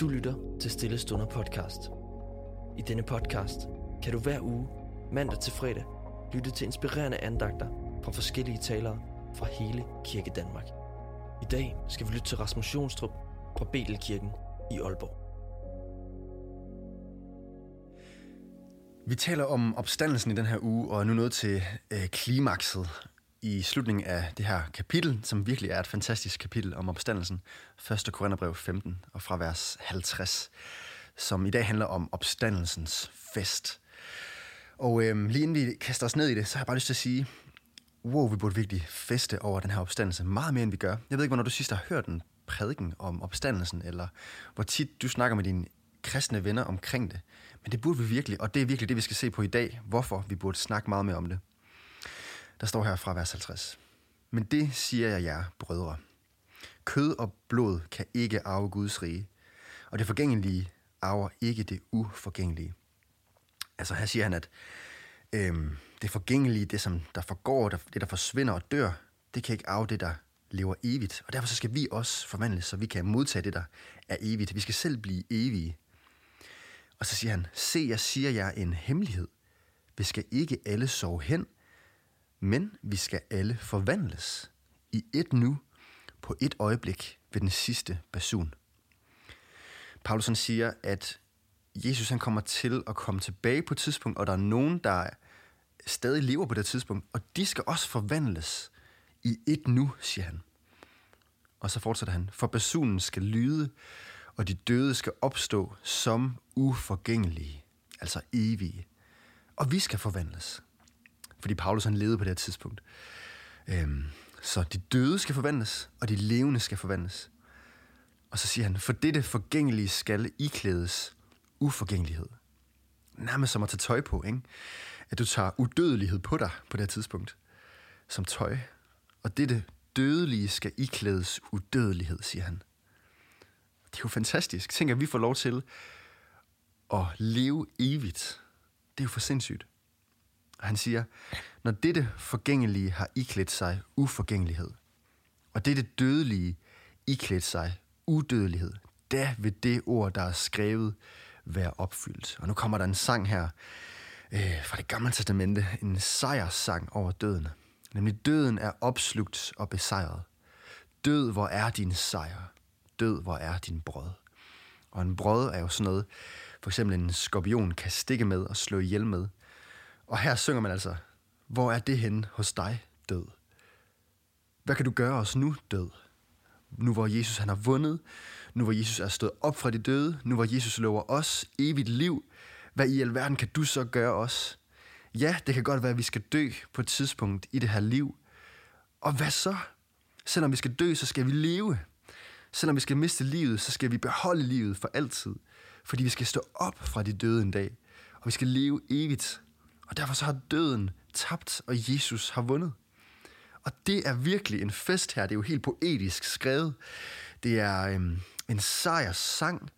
Du lytter til Stille Stunder podcast. I denne podcast kan du hver uge, mandag til fredag, lytte til inspirerende andagter fra forskellige talere fra hele Kirke Danmark. I dag skal vi lytte til Rasmus Jonstrup fra Betelkirken i Aalborg. Vi taler om opstandelsen i den her uge, og er nu nået til øh, klimakset i slutningen af det her kapitel, som virkelig er et fantastisk kapitel om opstandelsen. 1. Korintherbrev 15 og fra vers 50, som i dag handler om opstandelsens fest. Og øhm, lige inden vi kaster os ned i det, så har jeg bare lyst til at sige, wow, vi burde virkelig feste over den her opstandelse, meget mere end vi gør. Jeg ved ikke, hvornår du sidst har hørt en prædiken om opstandelsen, eller hvor tit du snakker med dine kristne venner omkring det. Men det burde vi virkelig, og det er virkelig det, vi skal se på i dag, hvorfor vi burde snakke meget mere om det. Der står her fra vers 50. Men det siger jeg jer, brødre. Kød og blod kan ikke arve Guds rige, og det forgængelige arver ikke det uforgængelige. Altså her siger han, at øhm, det forgængelige, det som der forgår, det der forsvinder og dør, det kan ikke arve det, der lever evigt. Og derfor så skal vi også forvandles, så vi kan modtage det, der er evigt. Vi skal selv blive evige. Og så siger han, se, jeg siger jer en hemmelighed. Vi skal ikke alle sove hen, men vi skal alle forvandles i et nu, på et øjeblik ved den sidste basun. Paulus siger, at Jesus han kommer til at komme tilbage på et tidspunkt, og der er nogen, der stadig lever på det tidspunkt, og de skal også forvandles i et nu, siger han. Og så fortsætter han, for basunen skal lyde, og de døde skal opstå som uforgængelige, altså evige. Og vi skal forvandles. Fordi Paulus han levede på det her tidspunkt. Øhm, så de døde skal forvandles, og de levende skal forvandles. Og så siger han, for dette forgængelige skal iklædes uforgængelighed. Nærmest som at tage tøj på, ikke? At du tager udødelighed på dig på det her tidspunkt. Som tøj. Og dette dødelige skal iklædes udødelighed, siger han. Det er jo fantastisk. Tænk, at vi får lov til at leve evigt. Det er jo for sindssygt. Han siger, når dette forgængelige har iklædt sig uforgængelighed, og dette dødelige iklædt sig udødelighed, da vil det ord, der er skrevet, være opfyldt. Og nu kommer der en sang her øh, fra det gamle testamente, en sejrssang over døden. Nemlig døden er opslugt og besejret. Død, hvor er din sejr? Død, hvor er din brød? Og en brød er jo sådan noget, for eksempel en skorpion kan stikke med og slå ihjel med. Og her synger man altså, hvor er det hen hos dig, død? Hvad kan du gøre os nu, død? Nu hvor Jesus han har vundet, nu hvor Jesus er stået op fra de døde, nu hvor Jesus lover os evigt liv, hvad i alverden kan du så gøre os? Ja, det kan godt være, at vi skal dø på et tidspunkt i det her liv. Og hvad så? Selvom vi skal dø, så skal vi leve. Selvom vi skal miste livet, så skal vi beholde livet for altid. Fordi vi skal stå op fra de døde en dag. Og vi skal leve evigt. Og derfor så har døden tabt, og Jesus har vundet. Og det er virkelig en fest her. Det er jo helt poetisk skrevet. Det er øhm, en sejrssang.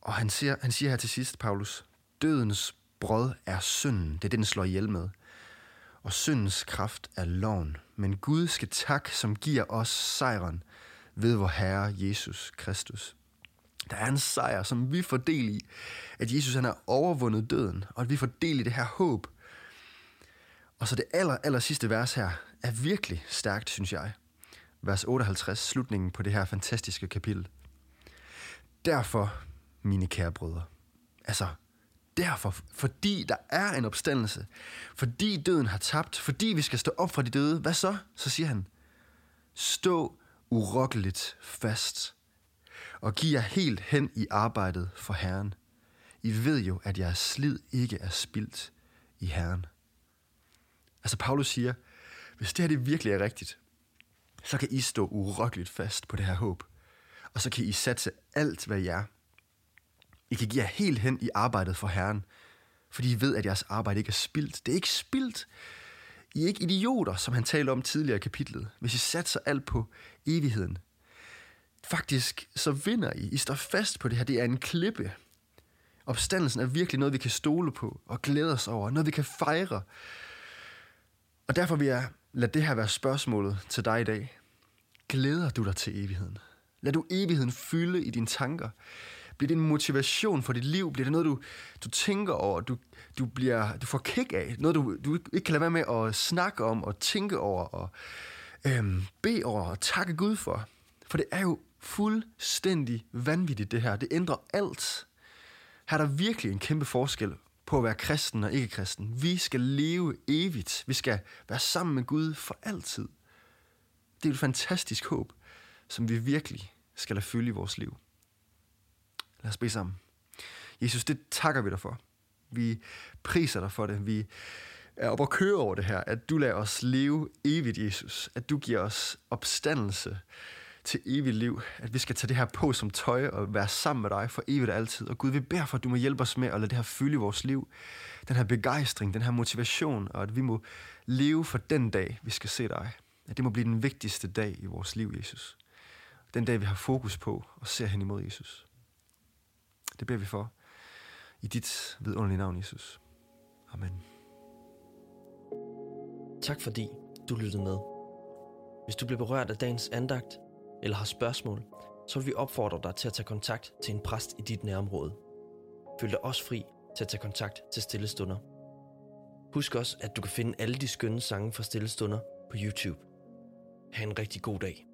Og han siger, han siger her til sidst, Paulus, dødens brød er synden. Det er det, den slår ihjel med. Og syndens kraft er loven. Men Gud skal tak, som giver os sejren ved vor Herre Jesus Kristus. Der er en sejr, som vi får del i. At Jesus han har overvundet døden, og at vi får del i det her håb. Og så det aller, aller sidste vers her er virkelig stærkt, synes jeg. Vers 58, slutningen på det her fantastiske kapitel. Derfor, mine kære brødre, altså derfor, fordi der er en opstandelse, fordi døden har tabt, fordi vi skal stå op fra de døde, hvad så? Så siger han, stå urokkeligt fast, og giv jer helt hen i arbejdet for Herren. I ved jo, at jeres slid ikke er spildt i Herren. Altså Paulus siger, hvis det her det virkelig er rigtigt, så kan I stå urokkeligt fast på det her håb. Og så kan I satse alt, hvad I er. I kan give jer helt hen i arbejdet for Herren, fordi I ved, at jeres arbejde ikke er spildt. Det er ikke spildt. I er ikke idioter, som han talte om tidligere i kapitlet, hvis I satser alt på evigheden. Faktisk så vinder I. I står fast på det her. Det er en klippe. Opstandelsen er virkelig noget, vi kan stole på og glæde os over. Noget, vi kan fejre. Og derfor vil jeg lade det her være spørgsmålet til dig i dag. Glæder du dig til evigheden? Lad du evigheden fylde i dine tanker? Bliver det en motivation for dit liv? Bliver det noget, du, du tænker over, du, du, bliver, du får kick af? Noget, du, du ikke kan lade være med at snakke om og tænke over og øhm, bede over og takke Gud for? For det er jo fuldstændig vanvittigt, det her. Det ændrer alt. Her er der virkelig en kæmpe forskel på at være kristen og ikke kristen. Vi skal leve evigt. Vi skal være sammen med Gud for altid. Det er et fantastisk håb, som vi virkelig skal lade fylde i vores liv. Lad os bede sammen. Jesus, det takker vi dig for. Vi priser dig for det. Vi er oppe at køre over det her, at du lader os leve evigt, Jesus. At du giver os opstandelse til evigt liv. At vi skal tage det her på som tøj og være sammen med dig for evigt og altid. Og Gud, vi beder for, at du må hjælpe os med at lade det her fylde vores liv. Den her begejstring, den her motivation, og at vi må leve for den dag, vi skal se dig. At det må blive den vigtigste dag i vores liv, Jesus. Den dag, vi har fokus på og ser hen imod Jesus. Det beder vi for. I dit vidunderlige navn, Jesus. Amen. Tak fordi du lyttede med. Hvis du blev berørt af dagens andagt, eller har spørgsmål, så vil vi opfordre dig til at tage kontakt til en præst i dit nærområde. Føl dig også fri til at tage kontakt til Stillestunder. Husk også, at du kan finde alle de skønne sange fra Stillestunder på YouTube. Ha' en rigtig god dag.